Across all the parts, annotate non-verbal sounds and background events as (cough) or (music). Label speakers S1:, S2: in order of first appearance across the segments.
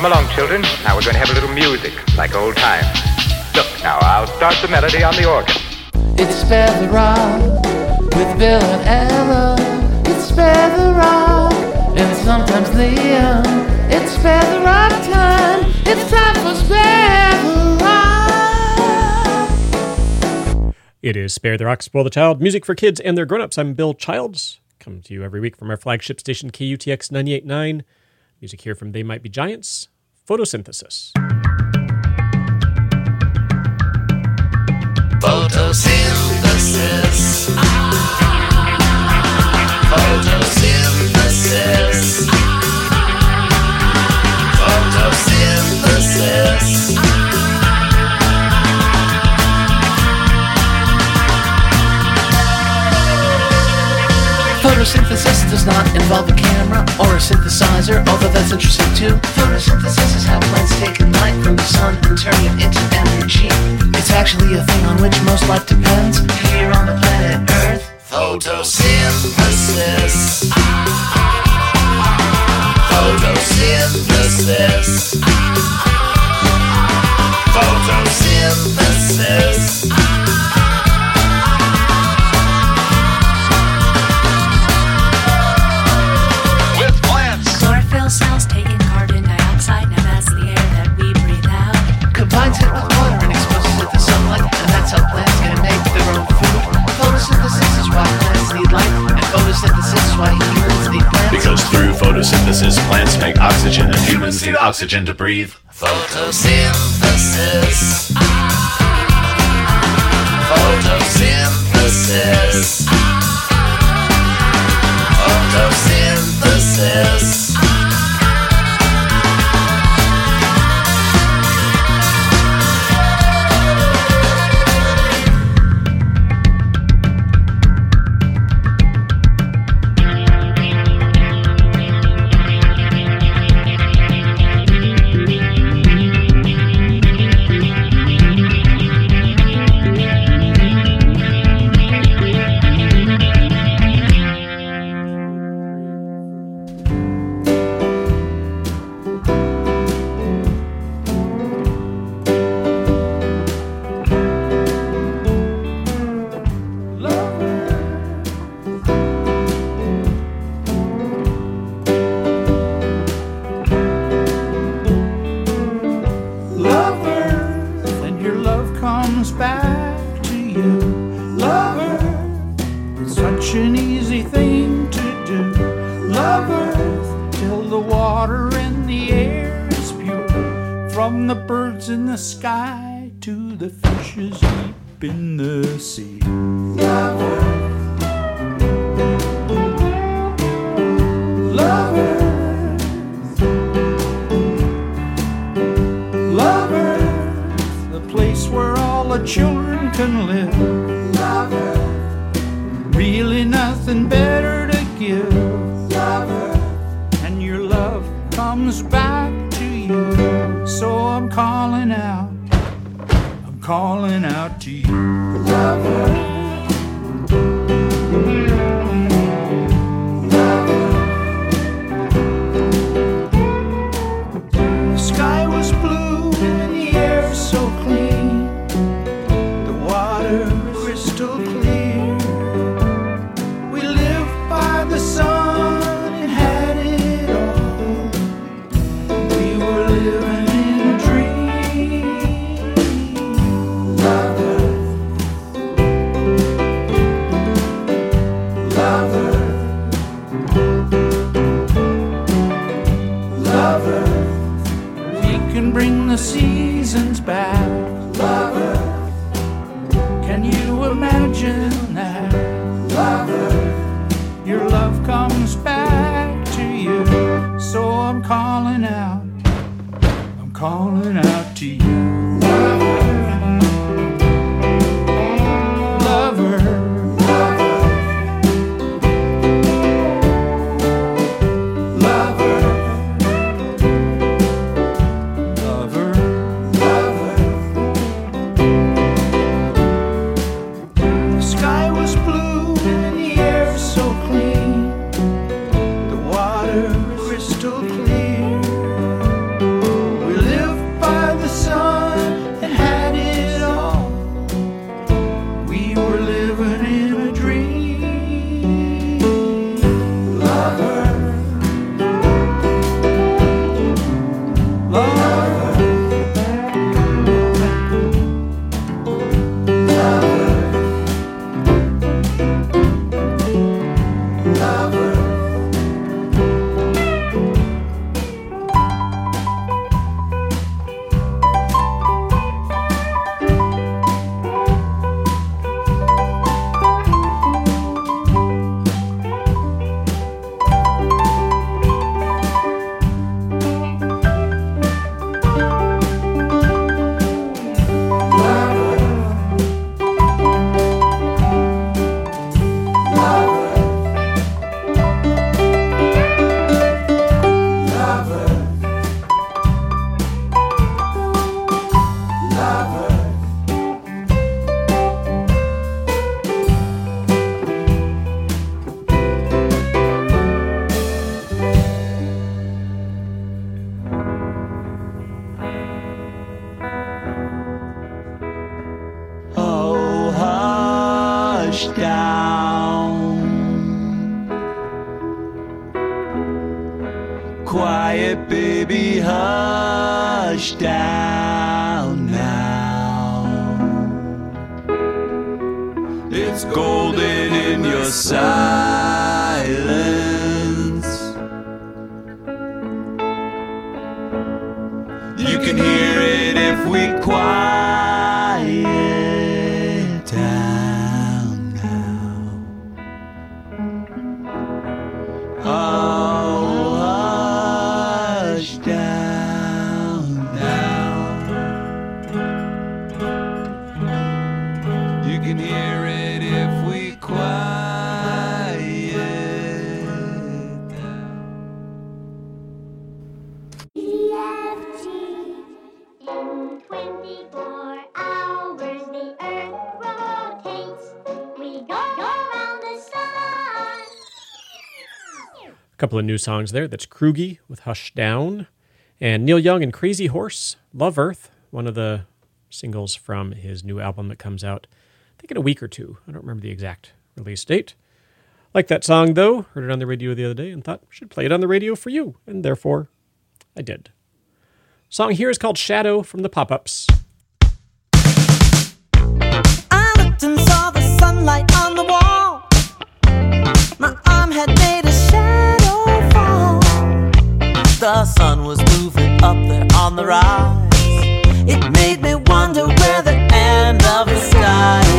S1: Come along, children. Now we're going to have a little music, like old times. Look, now I'll start the melody on the organ.
S2: It's Spare the Rock with Bill and Ella. It's Spare the Rock and sometimes Liam. It's Spare the Rock time. It's time for Spare the Rock.
S3: It is Spare the Rock, Spoil the Child, music for kids and their grown-ups. I'm Bill Childs, coming to you every week from our flagship station KUTX 98.9. Music here from They Might Be Giants, Photosynthesis.
S4: Photosynthesis. Photosynthesis. Photosynthesis.
S2: Photosynthesis does not involve a camera or a synthesizer, although that's interesting too. Photosynthesis is how plants take light from the sun and turn it into energy. It's actually a thing on which most life depends here on the planet Earth.
S4: Photosynthesis. Photosynthesis. Photosynthesis.
S2: Photosynthesis, is why plants need light and photosynthesis is why humans need plants.
S5: Because through photosynthesis plants make oxygen and humans need oxygen to breathe.
S4: Photosynthesis. Photosynthesis.
S3: Couple of new songs there. That's Krugy with Hush Down, and Neil Young and Crazy Horse, Love Earth, one of the singles from his new album that comes out, I think in a week or two. I don't remember the exact release date. Like that song though, heard it on the radio the other day and thought should play it on the radio for you, and therefore I did. Song here is called Shadow from the Pop Ups.
S6: The sun was moving up there on the rise. It made me wonder where the end of the sky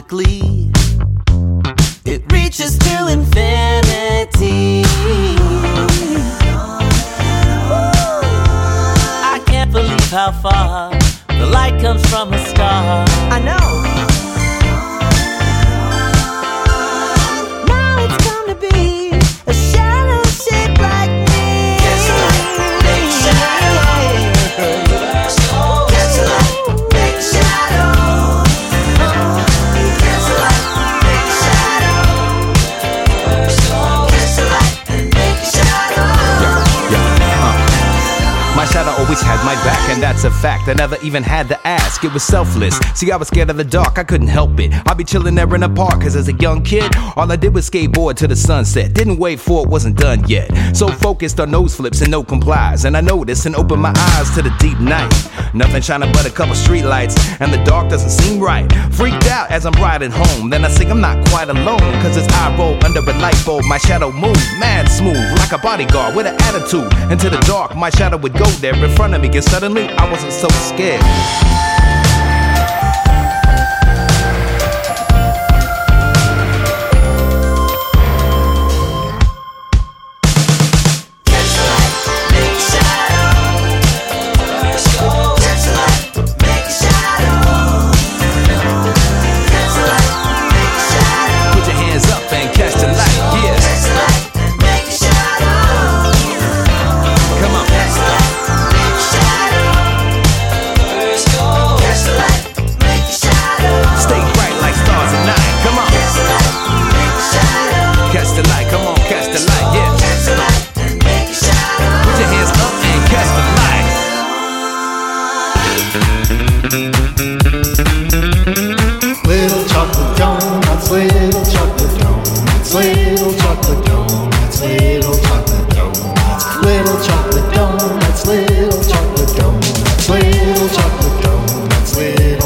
S6: physically. It reaches to infinity. I can't believe how far the light comes from a star. I know.
S7: I never even had to ask, it was selfless. See, I was scared of the dark, I couldn't help it. I'd be chilling there in the park, cause as a young kid, all I did was skateboard to the sunset. Didn't wait for it, wasn't done yet. So focused on nose flips and no complies. And I noticed and opened my eyes to the deep night. Nothing shining but a couple streetlights, and the dark doesn't seem right. Freaked out as I'm riding home. Then I sing, I'm not quite alone, cause as I roll under a light bulb, my shadow moves mad smooth, like a bodyguard with an attitude. Into the dark, my shadow would go there in front of me, suddenly I wasn't so scared.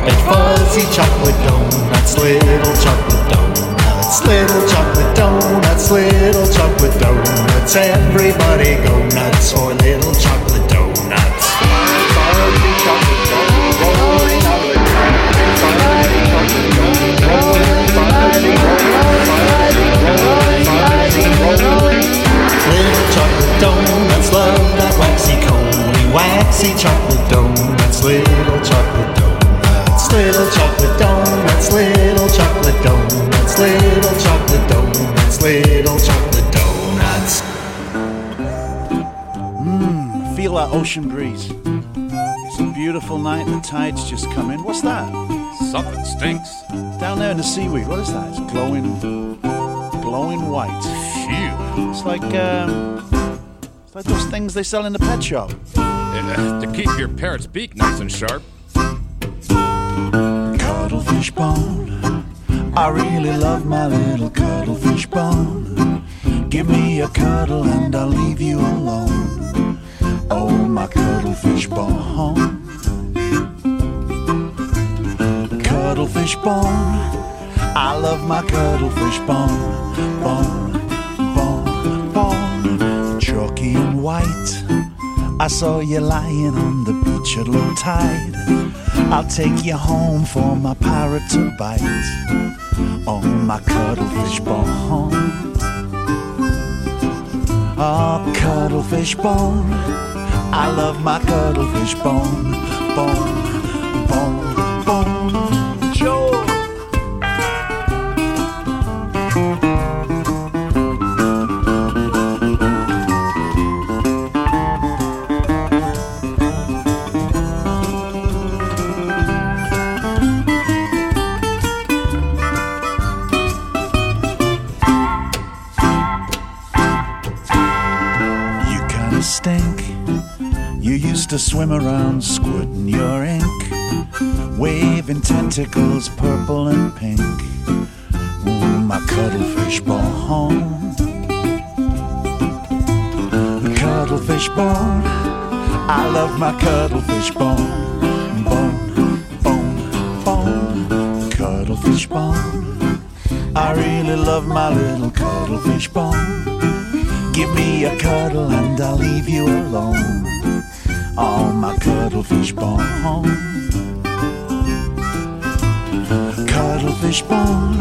S8: carpet. Fuzzy chocolate donuts, little chocolate donuts, little chocolate donuts, little chocolate donuts. Everybody go nuts for little chocolate donuts. Fuzzy chocolate rolling the donuts, rolling, rolling. Little chocolate donuts, love that waxy coney, waxy chocolate donuts, little chocolate little chocolate donuts, little chocolate donuts, little chocolate donuts, little chocolate donuts.
S9: Mmm, feel that ocean breeze. It's a beautiful night, and the tide's just come in. What's that?
S10: Something stinks.
S9: Down there in the seaweed, what is that? It's glowing, glowing white.
S10: Phew.
S9: It's like, um, it's like those things they sell in the pet shop.
S10: Uh, to keep your parrot's beak nice and sharp.
S9: Cuttlefish bone. I really love my little cuttlefish bone. Give me a cuddle and I'll leave you alone. Oh, my cuttlefish bone. Cuttlefish bone. I love my cuttlefish bone. Bone, bone, bone. Chalky and white. I saw you lying on the beach at low tide. I'll take you home for my parrot to bite. on my cuttlefish bone. Oh, cuttlefish bone. I love my cuttlefish. Bone, bone, swim around squirting your ink, waving tentacles purple and pink. Ooh, my cuttlefish bone. Cuttlefish bone. I love my cuttlefish bone. Bone, bone, bone. Cuttlefish bone. I really love my little cuttlefish bone. Give me a cuddle and I'll leave you alone. Oh, my cuttlefish bone. Cuttlefish bone.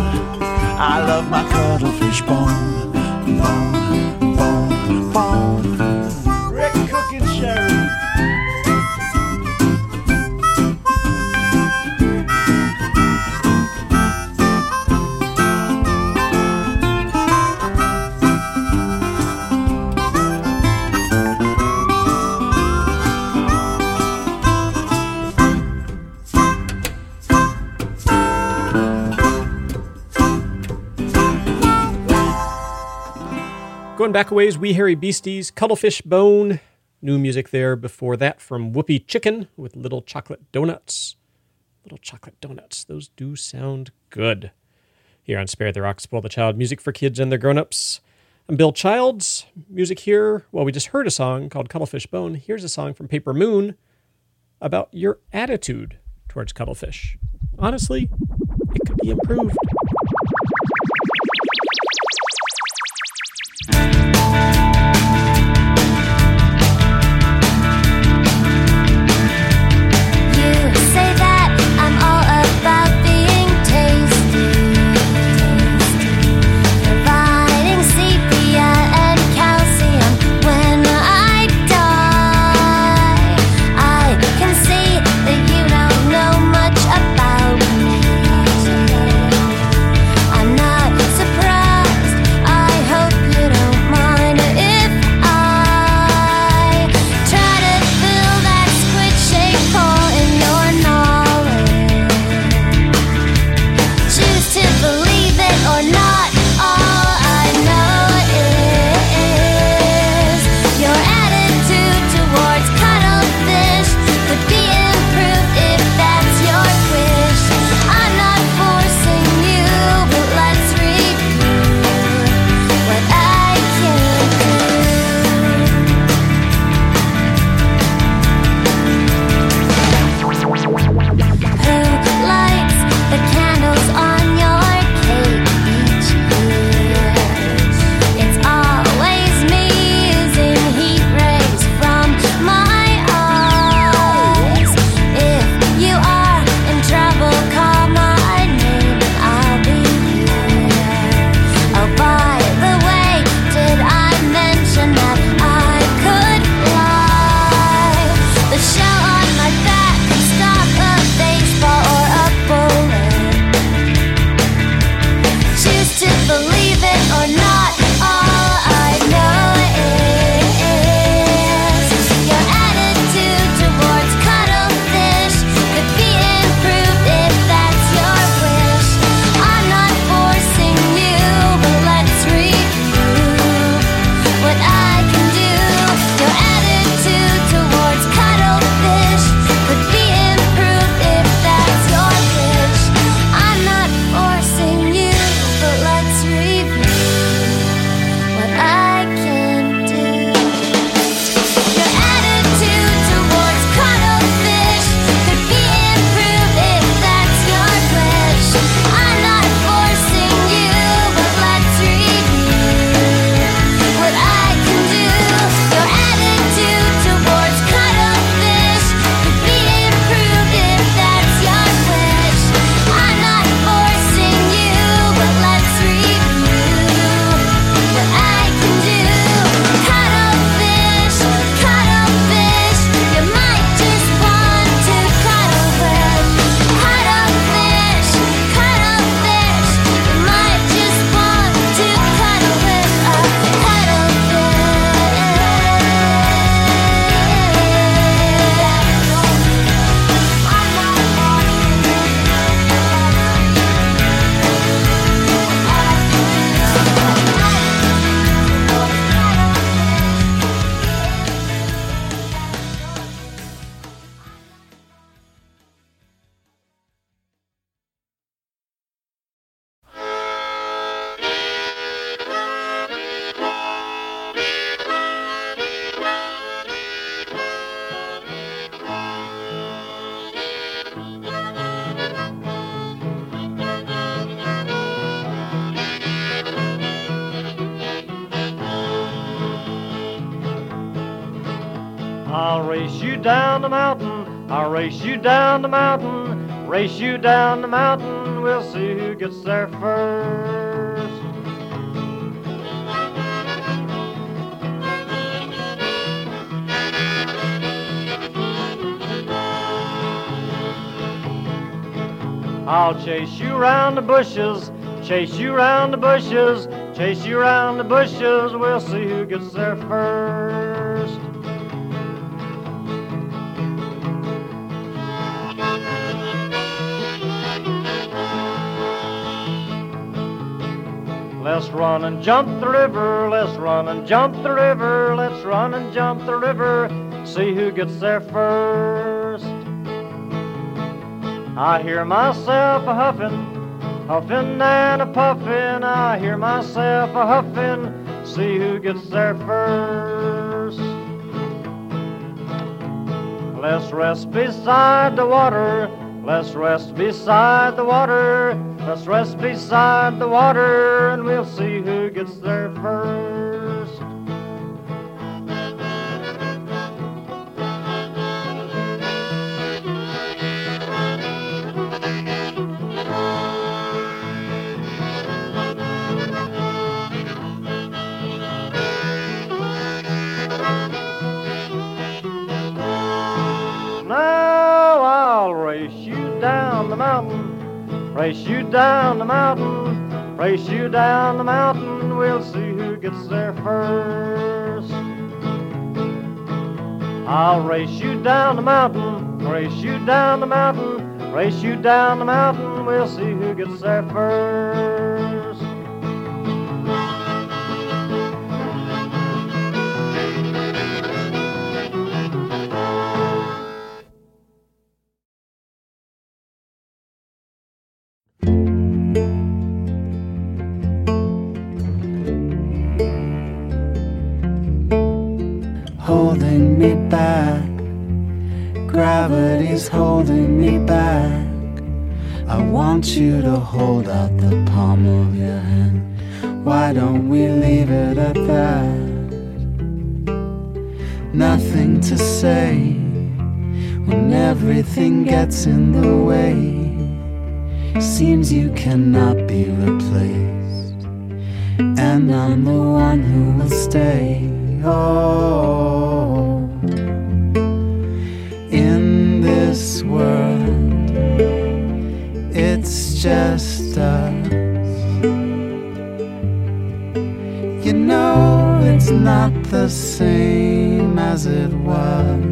S9: I love my cuttlefish. Bone, bone,
S3: Going back a ways, Wee Hairy Beasties, Cuttlefish Bone. New music there before that from Whoopee Chicken with Little Chocolate Donuts. Little Chocolate Donuts. Those do sound good. Here on Spare the Rock, Spoil the Child, music for kids and their grown-ups. I'm Bill Childs. Music here. Well, we just heard a song called Cuttlefish Bone. Here's a song from Paper Moon about your attitude towards cuttlefish. Honestly, it could be improved.
S11: Thank you.
S12: Race you down the mountain. Race you down the mountain. We'll see who gets there first. I'll chase you round the bushes, chase you round the bushes, chase you round the bushes. We'll see who gets there first. Let's run and jump the river, let's run and jump the river, let's run and jump the river, see who gets there first. I hear myself a huffin', huffin' and a puffin'. I hear myself a huffin', see who gets there first. Let's rest beside the water, let's rest beside the water, let's rest beside the water, and we'll see who gets there first. Race you down the mountain, race you down the mountain. We'll see who gets there first. I'll race you down the mountain, race you down the mountain, race you down the mountain. We'll see who gets there first.
S13: Want you to hold out the palm of your hand. Why don't we leave it at that? Nothing to say when everything gets in the way. Seems you cannot be replaced. And I'm the one who will stay. Oh, in this world, just us. You know, it's not the same as it was.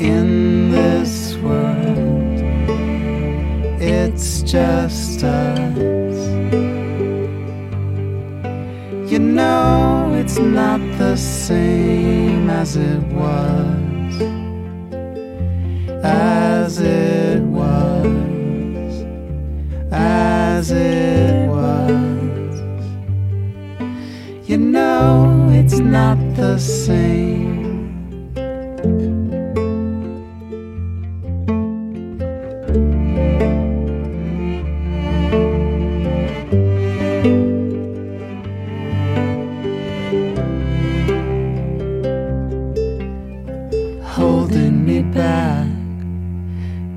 S13: In this world, it's just us. You know it's not the same as it was, as it as it was. You know it's not the same. holding me back.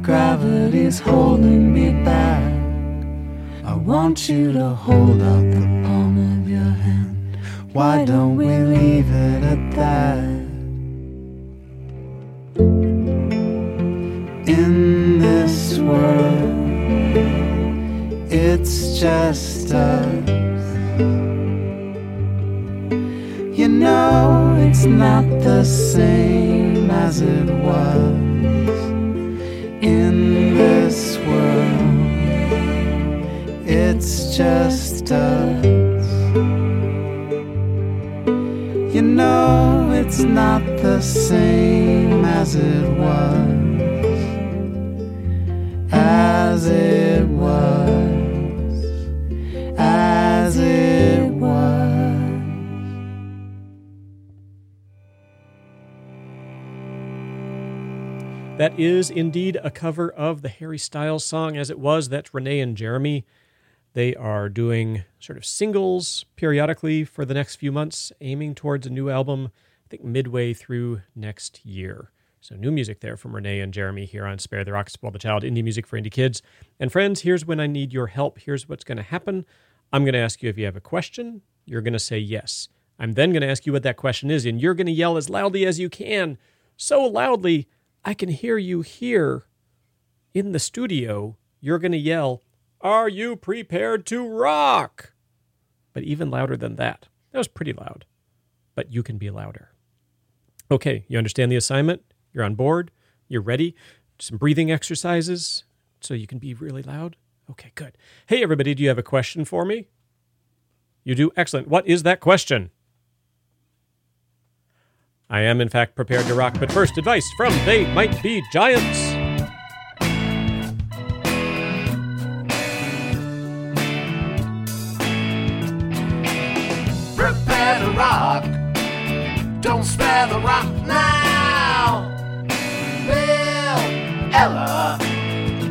S13: Gravity's holding me want you to hold out the palm of your hand. Why don't we leave it at that? In this world, it's just us. You know it's not the same as it was It's just us. You know it's not the same as it was. As it was. As it was.
S3: That is indeed a cover of the Harry Styles song as it was. That's Renee and Jeremy. They are doing sort of singles periodically for the next few months, aiming towards a new album I think midway through next year. So new music there from Renee and Jeremy here on Spare the Rock, Spoil the Child, indie music for indie kids. And friends, here's when I need your help. Here's what's going to happen. I'm going to ask you if you have a question. You're going to say yes. I'm then going to ask you what that question is, and you're going to yell as loudly as you can. So loudly, I can hear you here in the studio. You're going to yell, Are you prepared to rock? But even louder than that. That was pretty loud, but you can be louder. Okay, you understand the assignment? You're on board? You're ready? Some breathing exercises so you can be really loud? Okay, good. Hey, everybody, do you have a question for me? You do? Excellent. What is that question? I am, in fact, prepared to rock, but first, advice from They Might Be Giants.
S14: Spare the rock now. Bill, Ella,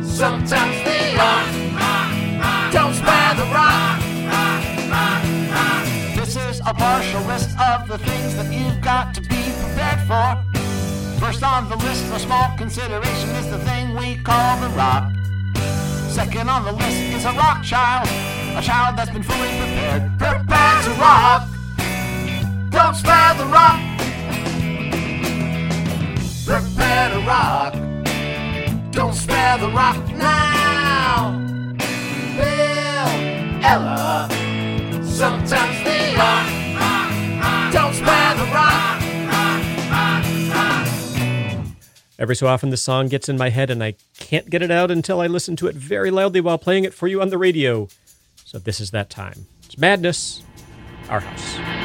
S14: sometimes they are. Don't spare the rock. This is a partial list of the things that you've got to be prepared for. First on the list for small consideration is the thing we call the rock. Second on the list is a rock child, a child that's been fully prepared. Prepare to rock. Don't spare the rock. Prepare to rock. Don't spare the rock now. Bill, Ella, sometimes they are. Don't spare the rock.
S3: Every so often, this song gets in my head, and I can't get it out until I listen to it very loudly while playing it for you on the radio. So, this is that time. It's Madness, Our House.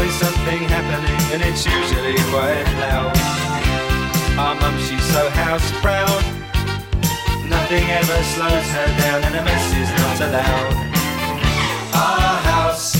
S15: Always something happening, and it's usually quite loud. Our mum, she's so house proud. Nothing ever slows her down, and a mess is not allowed. Our house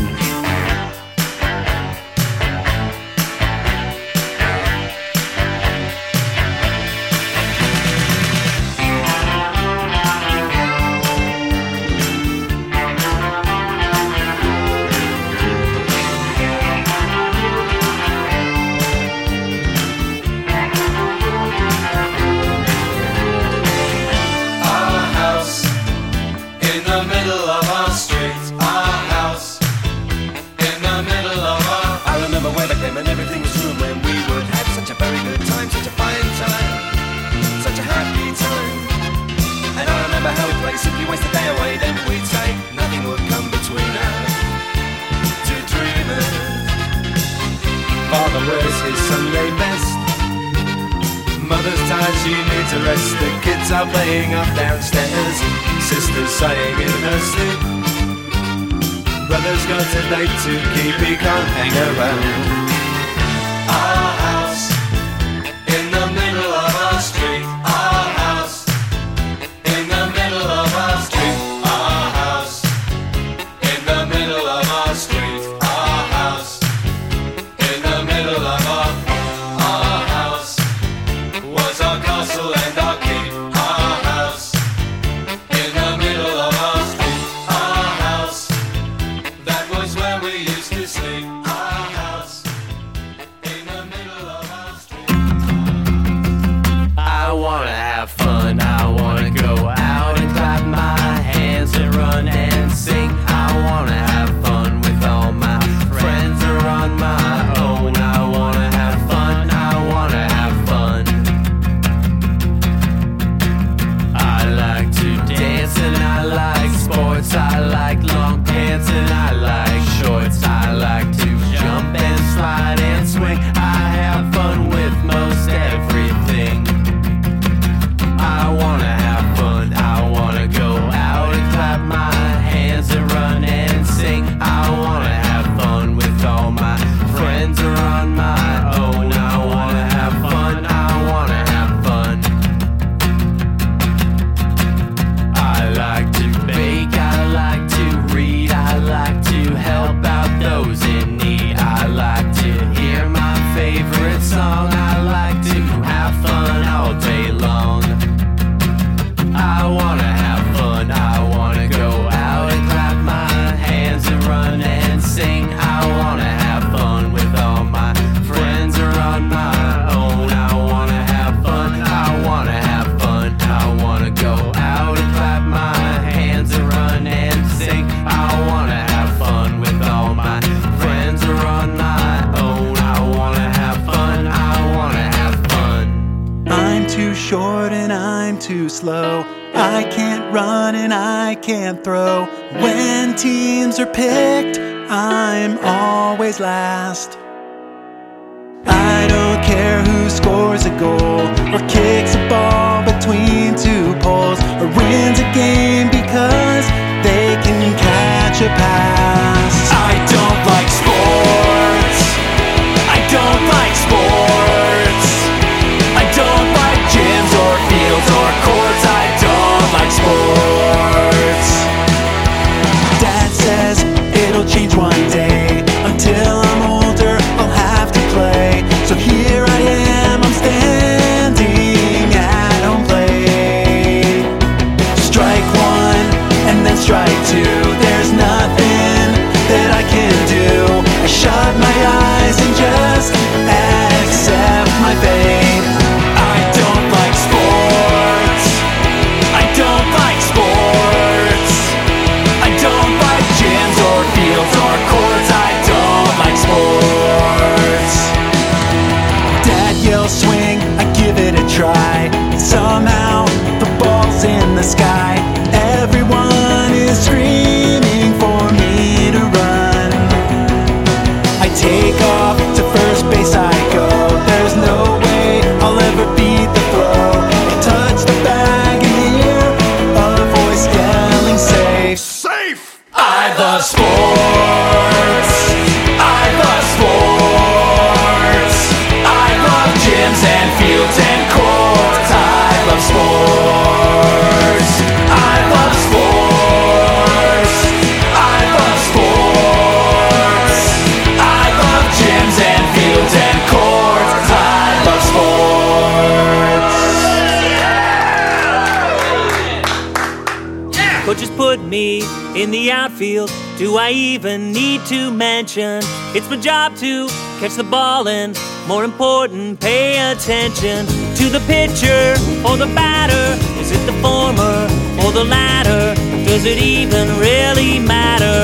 S16: Even need to mention? It's my job to catch the ball and, more important, pay attention to the pitcher or the batter. Is it the former or the latter? Does it even really matter?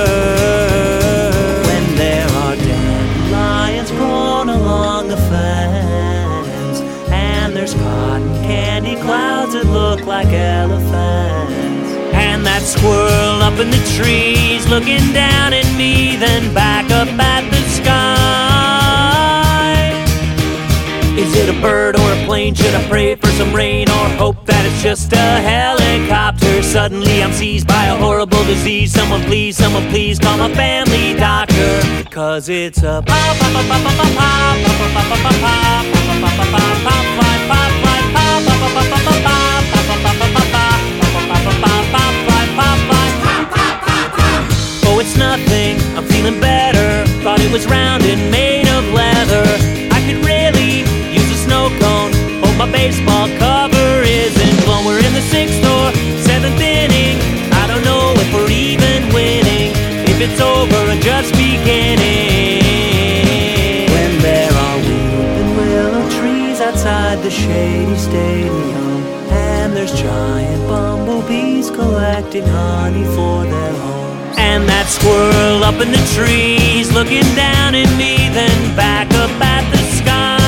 S16: When there are dandelions grown along the fence, and there's cotton candy clouds that look like elephants. And that squirrel up in the trees looking down at me, then back up at the sky. Is it a bird or a plane? Should I pray for some rain or hope that it's just a helicopter? Suddenly I'm seized by a horrible disease. Someone please, someone please call my family doctor. Cause it's a pop, pop, pop, pop, pop, pop, pop, pop, pop, pop, pop, pop, pop, pop, pop, pop, fly, pop, fly, pop, pop, pop, I'm feeling better. Thought it was round and made of leather. I could really use a snow cone. Hope my baseball cover isn't blown. We're in the sixth or seventh inning. I don't know if we're even winning. If it's over or just beginning. When there are weeping willow trees outside the shady stadium, and there's giant bumblebees collecting honey for their homes. And that squirrel up in the trees looking down at me, then back up at the sky.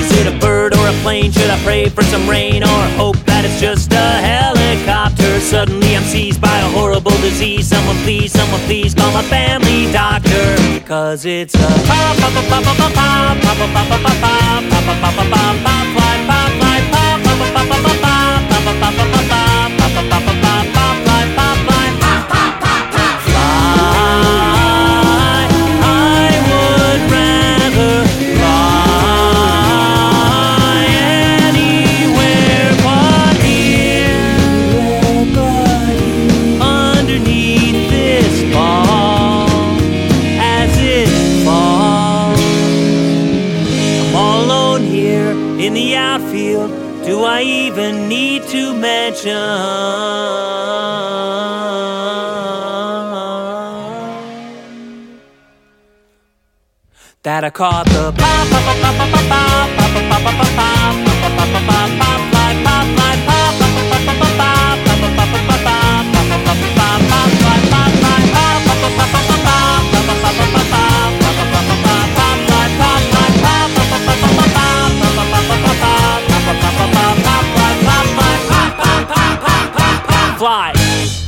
S16: Is it a bird or a plane? Should I pray for some rain or hope that it's just a helicopter? Suddenly I'm seized by a horrible disease. Someone please, someone please call my family doctor. Cause it's a pop, pop, pop, pop, pop, pop, pop, pop, pop, pop, pop, pop, pop, pop, pop, pop, pop, pop, fly, pop, fly, pop, pop, pop, pop, pop, pop, pop, pop, pop, pop, pop, pop, pop, pop, pop, pop, pop, pop, that I caught the pop, pop, pop, pop, pop, pop, pop, pop, pop, pop, pop, pop, pop, Fly.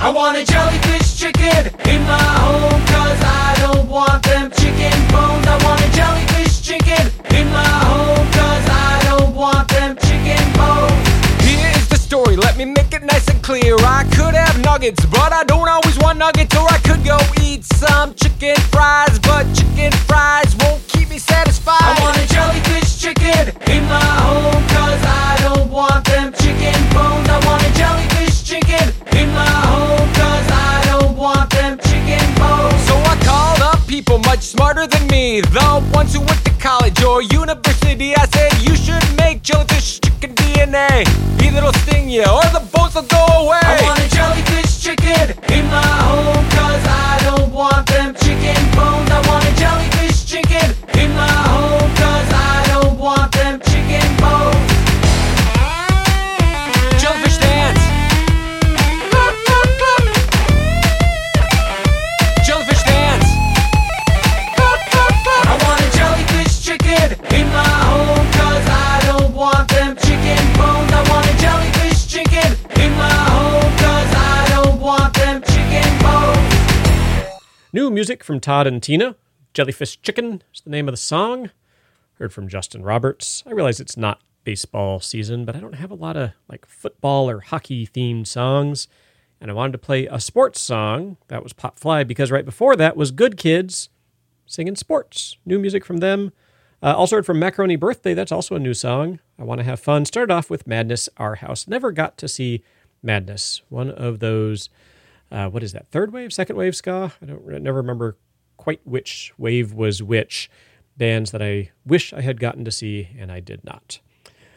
S17: I want a jellyfish chicken in my home, cause I don't want them chicken bones. I want jellyfish chicken in my home cause I don't want them chicken bones.
S18: Here is the story, let me make it nice and clear. I could have nuggets, but I don't always want nuggets. Or I could go eat some chicken fries, but chicken fries won't keep me satisfied.
S17: I want a jellyfish chicken in my home cause I don't want them chicken bones. I want a jellyfish chicken in my
S18: people much smarter than me, the ones who went to college or university. I said, You should make jellyfish chicken DNA. Either it'll sting you or the bones will go away.
S17: I want a jellyfish chicken in my home cause I don't want them chicken bones. I want a jellyfish chicken in my home
S3: music from Todd and Tina. Jellyfish Chicken is the name of the song. Heard from Justin Roberts. I realize it's not baseball season, but I don't have a lot of like football or hockey themed songs. And I wanted to play a sports song. That was Pop Fly because right before that was Good Kids singing sports. New music from them. Uh, also heard from Macaroni Birthday. That's also a new song. I want to have fun. Started off with Madness Our House. Never got to see Madness. One of those, uh, what is that, third wave, second wave ska? I don't I never remember quite which wave was which bands that I wish I had gotten to see and I did not.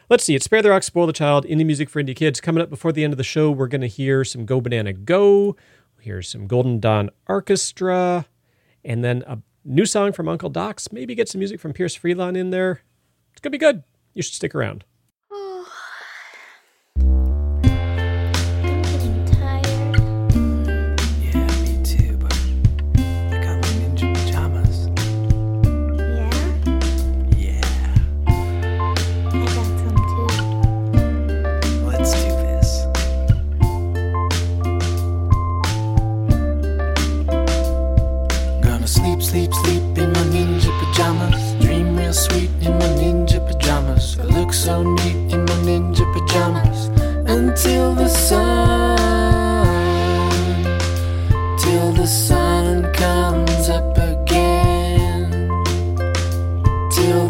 S3: Let's see. It's Spare the Rock, Spoil the Child, indie music for indie kids. Coming up before the end of the show, we're going to hear some Go Banana Go. We'll some Golden Dawn Arkestra, and then a new song from Uncle Doc's. Maybe get some music from Pierce Freelon in there. It's going to be good. You should stick around.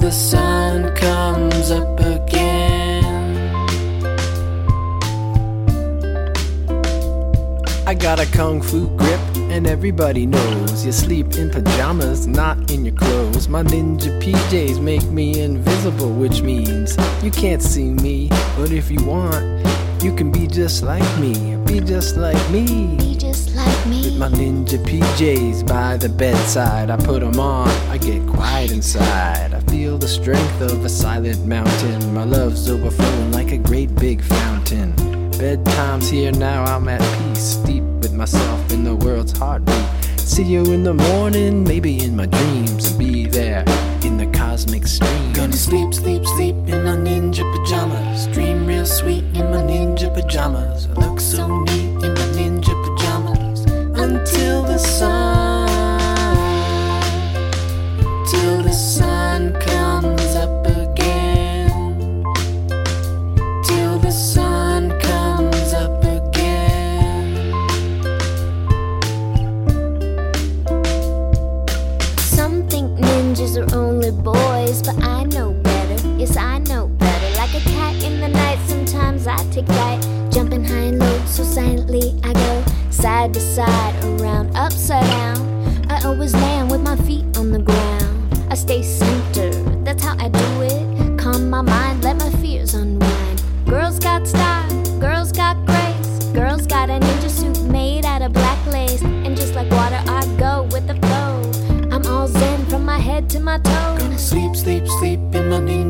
S19: The sun comes up again. I got a kung fu grip, and everybody knows you sleep in pajamas, not in your clothes. My ninja PJs make me invisible, which means you can't see me. But if you want, you can be just like me. Be just like me. Be
S11: just like me.
S19: With my ninja PJs by the bedside, I put 'em on, I get quiet inside. Feel the strength of a silent mountain. My love's overflowing like a great big fountain. Bedtime's here now, I'm at peace, deep with myself in the world's heartbeat. See you in the morning, maybe in my dreams, and be there in the cosmic stream. Gonna sleep, sleep, sleep in my ninja pajamas. Dream real sweet in my ninja pajamas. I look so neat in my ninja pajamas. Until the sun,
S11: only boys, but I know better. Yes, I know better. Like a cat in the night, sometimes I take flight. Jumping high and low, so silently I go side to side, around, upside down. I always land with my feet on the ground. I stay centered, that's how I do it. Calm my mind, let my fears unwind. Girls got style, girls got grace. Girls got a ninja suit made out of black lace. And just like water, I go with the flow. I'm all zen from my head to my toes.
S19: Sleep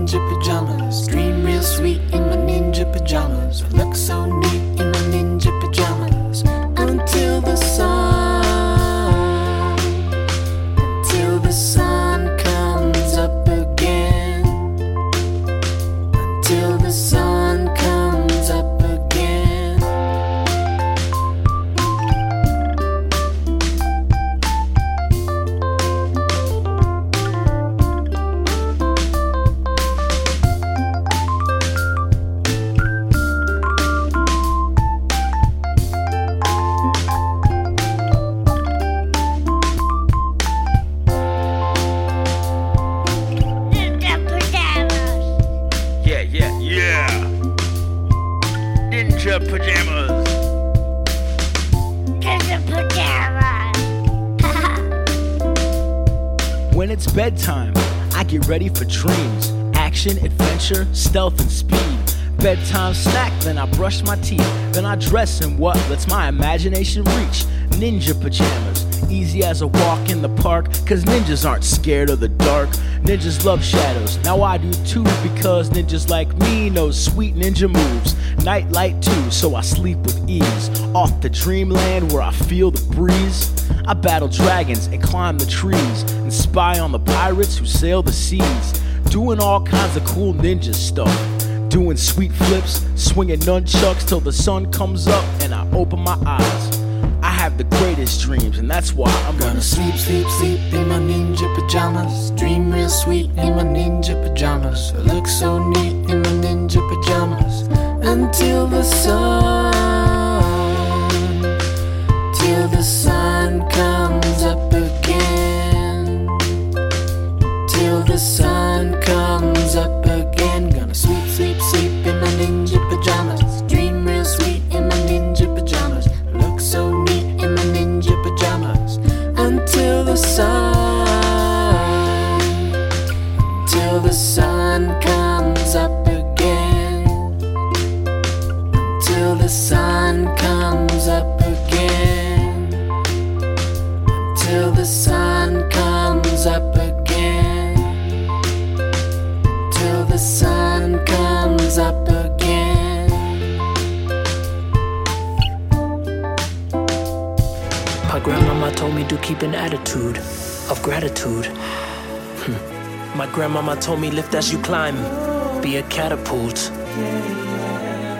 S20: stealth, and speed. Bedtime snack, then I brush my teeth. Then I dress in what lets my imagination reach. Ninja pajamas, easy as a walk in the park. Cause ninjas aren't scared of the dark. Ninjas love shadows, now I do too. Because ninjas like me know sweet ninja moves. Night light too, so I sleep with ease. Off the dreamland where I feel the breeze. I battle dragons and climb the trees. And spy on the pirates who sail the seas. Doing all kinds of cool ninja stuff. Doing sweet flips, swinging nunchucks till the sun comes up and I open my eyes. I have the greatest dreams, and that's why I'm
S19: Gonna sleep, sleep, sleep in my ninja pajamas. Dream real sweet in my ninja pajamas. I look so neat in my ninja pajamas. Until the sun,
S21: you climb, be a catapult.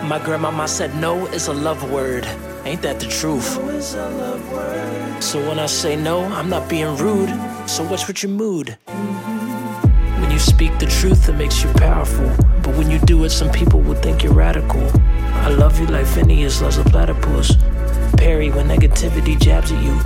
S21: My grandmama said no is a love word. Ain't that the truth? So when I say no, I'm not being rude. So what's with your mood? When you speak the truth, it makes you powerful. But when you do it, some people will think you're radical. I love you like Phineas loves a platypus. Parry when negativity jabs at you.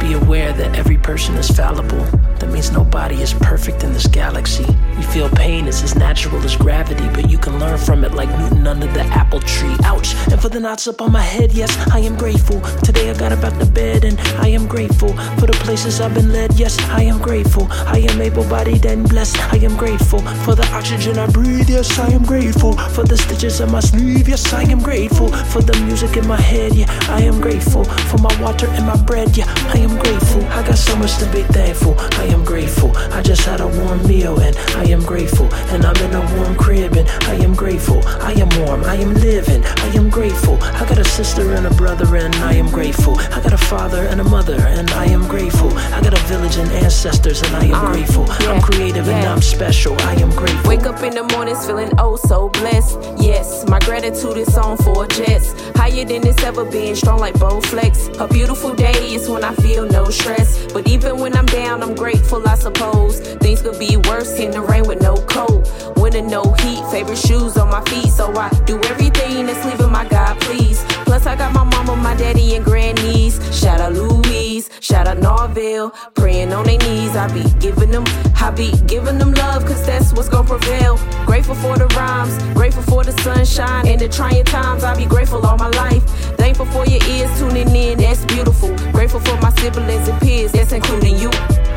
S21: Be aware that every person is fallible. That means nobody is perfect in this galaxy. You feel pain is as natural as gravity, but you can learn from it like Newton under the apple tree. Ouch! And for the knots up on my head, yes, I am grateful. Today I got up out the bed and I am grateful for the places I've been led. Yes, I am grateful. I am able bodied and blessed. I am grateful for the oxygen I breathe. Yes, I am grateful for the stitches on my sleeve. Yes, I am grateful for the music in my head. Yeah, I am grateful for my water and my bread. Yeah, I am grateful. I got so much to be thankful. I am grateful. I just had a warm meal and I am grateful. And I'm in a warm crib and I am grateful. I am warm. I am living. I am grateful. I got a sister and a brother and I am grateful. I got a father and a mother and I am grateful. I got a village and ancestors and I am ah, grateful. I'm creative and I'm special. I am grateful.
S22: Wake up in the mornings feeling oh so blessed. Yes, my gratitude is on four jets. Higher than it's ever been, strong like Bowflex. A beautiful day is when I feel no stress. But even when I'm down, I'm grateful, I suppose. Things could be worse in the rain with no coat. Winter, no heat, favorite shoes on my feet. So I do everything that's leaving my God, please. Plus, I got my mama, my daddy, and grannies. Shout out Louise, shout out Norville. Praying on their knees, I be giving them, I be giving them love, cause that's what's gonna prevail. Grateful for the rhymes, grateful for the sunshine and the trying times. I be grateful all my life. Thankful for your ears tuning in, that's beautiful. Grateful for my siblings and peers, that's including you.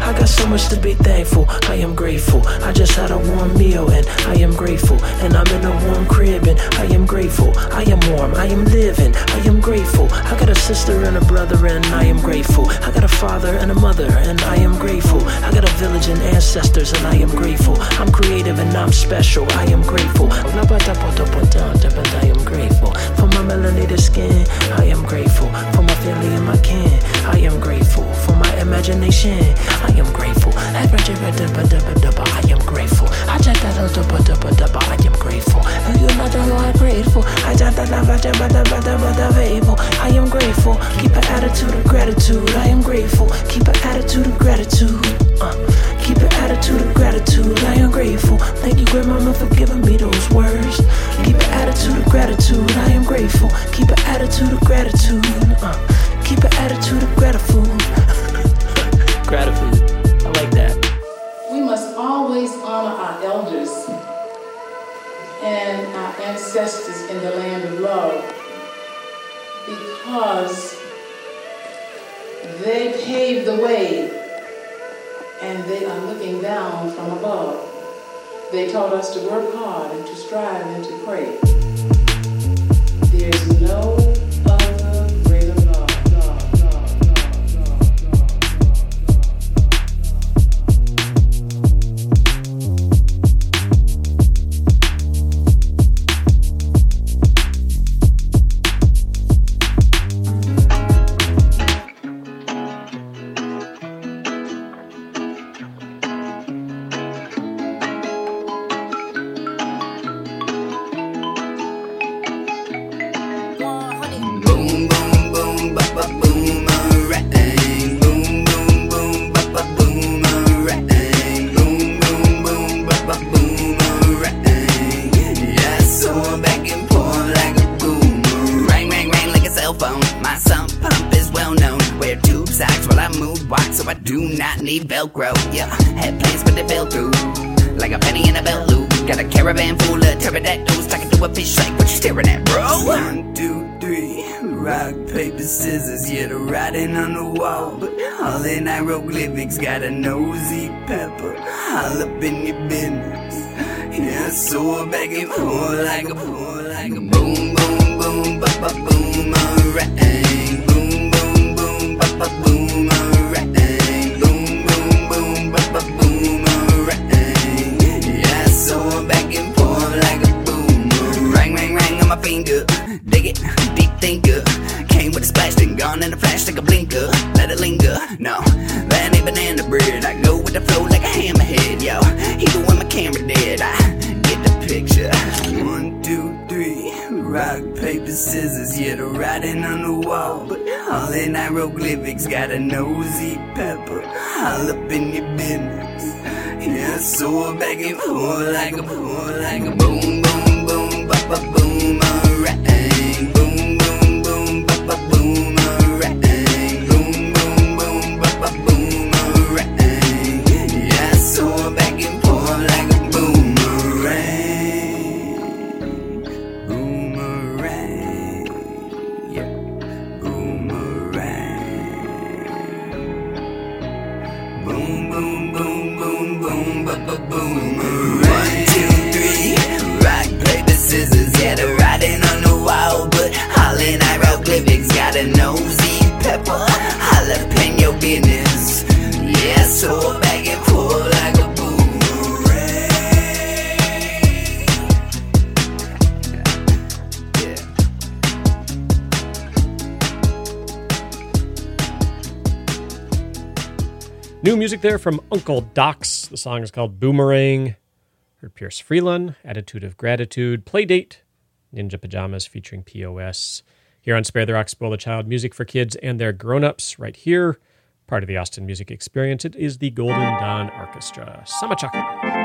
S21: I got so much to be thankful. I am grateful. I just had a warm meal and I am grateful. And I'm in a warm crib and I am grateful. I am warm. I am living. I am grateful. I got a sister and a brother and I am grateful. I got a father and a mother and I am grateful. I got a village and ancestors and I am grateful. I'm creative and I'm special. I am grateful. I am grateful for my melanated skin. I am grateful for my family and my kin. I am grateful for my imagination. I am grateful. I am grateful. I am grateful. You know that I'm grateful. I am grateful. Keep an attitude of gratitude. I am grateful. Keep an attitude of gratitude. Uh, keep an attitude of gratitude. I am grateful. Thank you, grandmama, for giving me those words. Keep an attitude of gratitude. I am grateful. Keep an attitude of gratitude. Uh, keep an attitude of gratitude. (laughs) gratitude. I like that.
S23: and our ancestors in the land of love because they paved the way and they are looking down from above. They taught us to work hard and to strive and to pray. There's no
S24: like a
S3: pool from Uncle Docs. The song is called Boomerang. Heard Pierce Freelon, Attitude of Gratitude, Playdate, Ninja Pajamas featuring POS. Here on Spare the Rock, Spoil the Child, music for kids and their grown-ups right here. Part of the Austin Music Experience. It is the Golden Dawn
S25: Arkestra. Summer Chaka.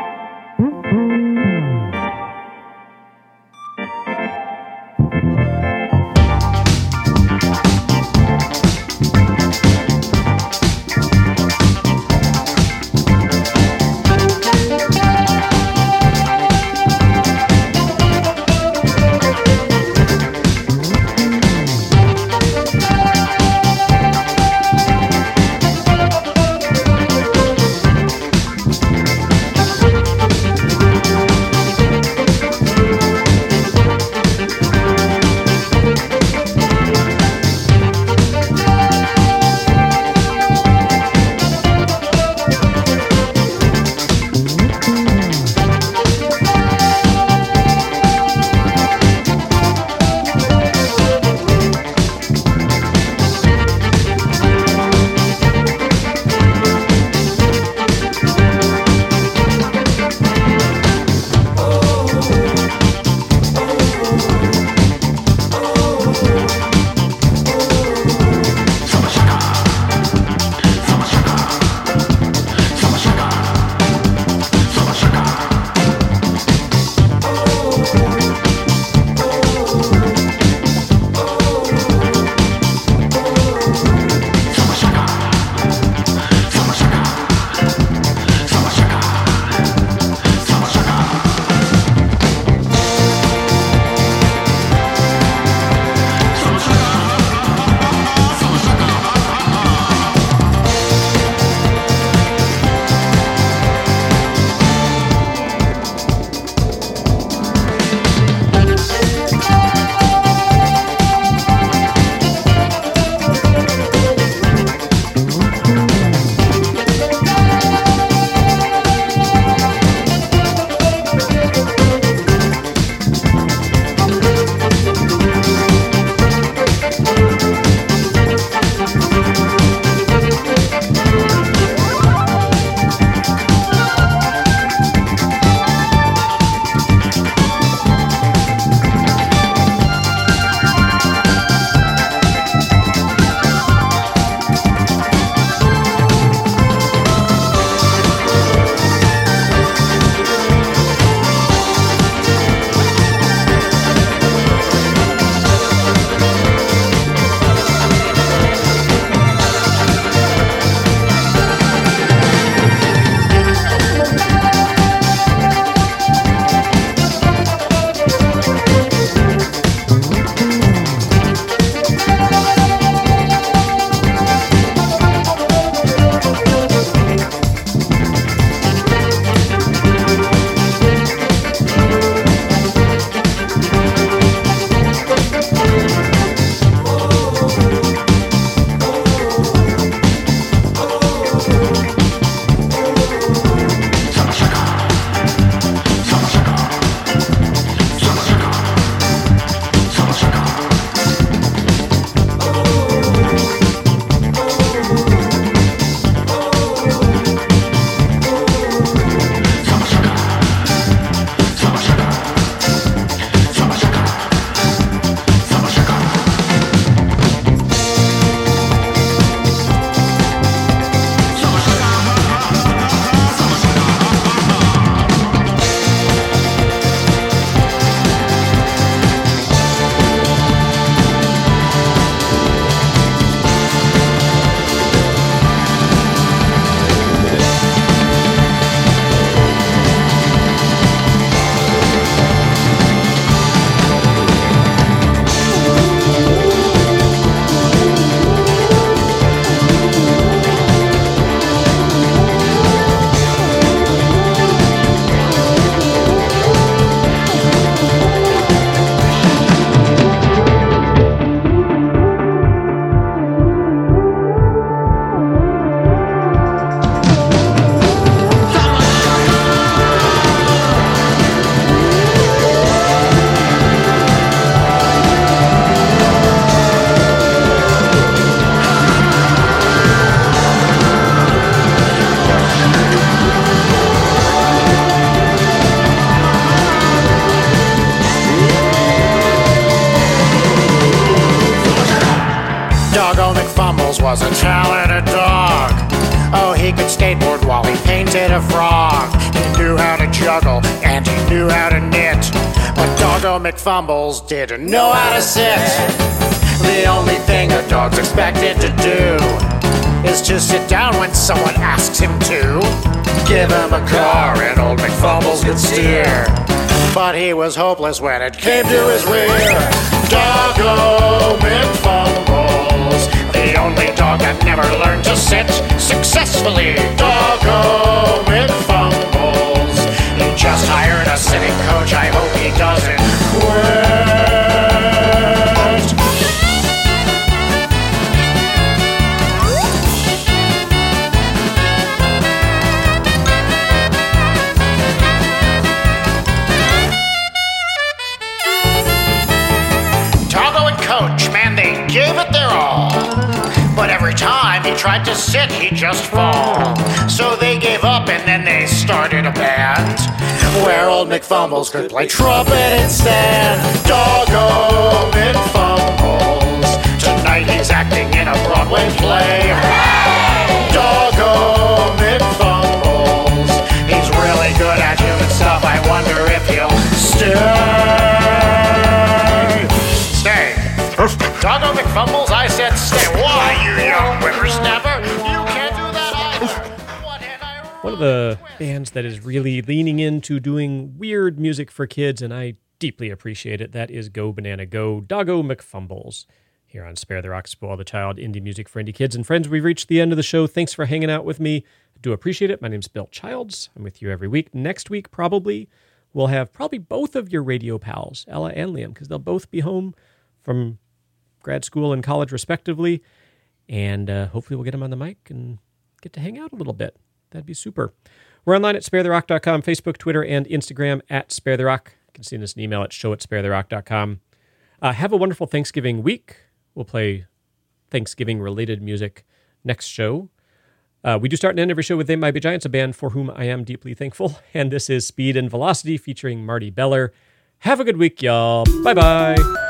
S25: Didn't know how to sit. The only thing a dog's expected to do is to sit down when someone asks him to. Give him a car and old McFumbles could steer. But he was hopeless when it came to his rear. Old could play trumpet instead. Doggo McFumbles. Tonight he's acting in a Broadway play. Doggo McFumbles. He's really good at human stuff. I wonder if he'll stay. Stay. Doggo McFumbles, I said stay. Why, you young whippersnapper? You can't do that either.
S3: What, One of the bands that is really leaning into doing weird music for kids, and I deeply appreciate it. That is Go Banana Go, Doggo McFumbles. Here on Spare the Rock, Spoil the Child, indie music for indie kids and friends. We've reached the end of the show. Thanks for hanging out with me. I do appreciate it. My name's Bill Childs. I'm with you every week. Next week, probably, we'll have probably both of your radio pals, Ella and Liam, because they'll both be home from grad school and college, respectively. And uh, hopefully, we'll get them on the mic and get to hang out a little bit. That'd be super. We're online at sparetherock.com, Facebook, Twitter, and Instagram at Spare the Rock. You can send us an email at show at sparetherock.com. Uh, have a wonderful Thanksgiving week. We'll play Thanksgiving related music next show. Uh, we do start and end every show with They Might Be Giants, a band for whom I am deeply thankful. (laughs) And this is Speed and Velocity featuring Marty Beller. Have a good week, y'all. Bye bye.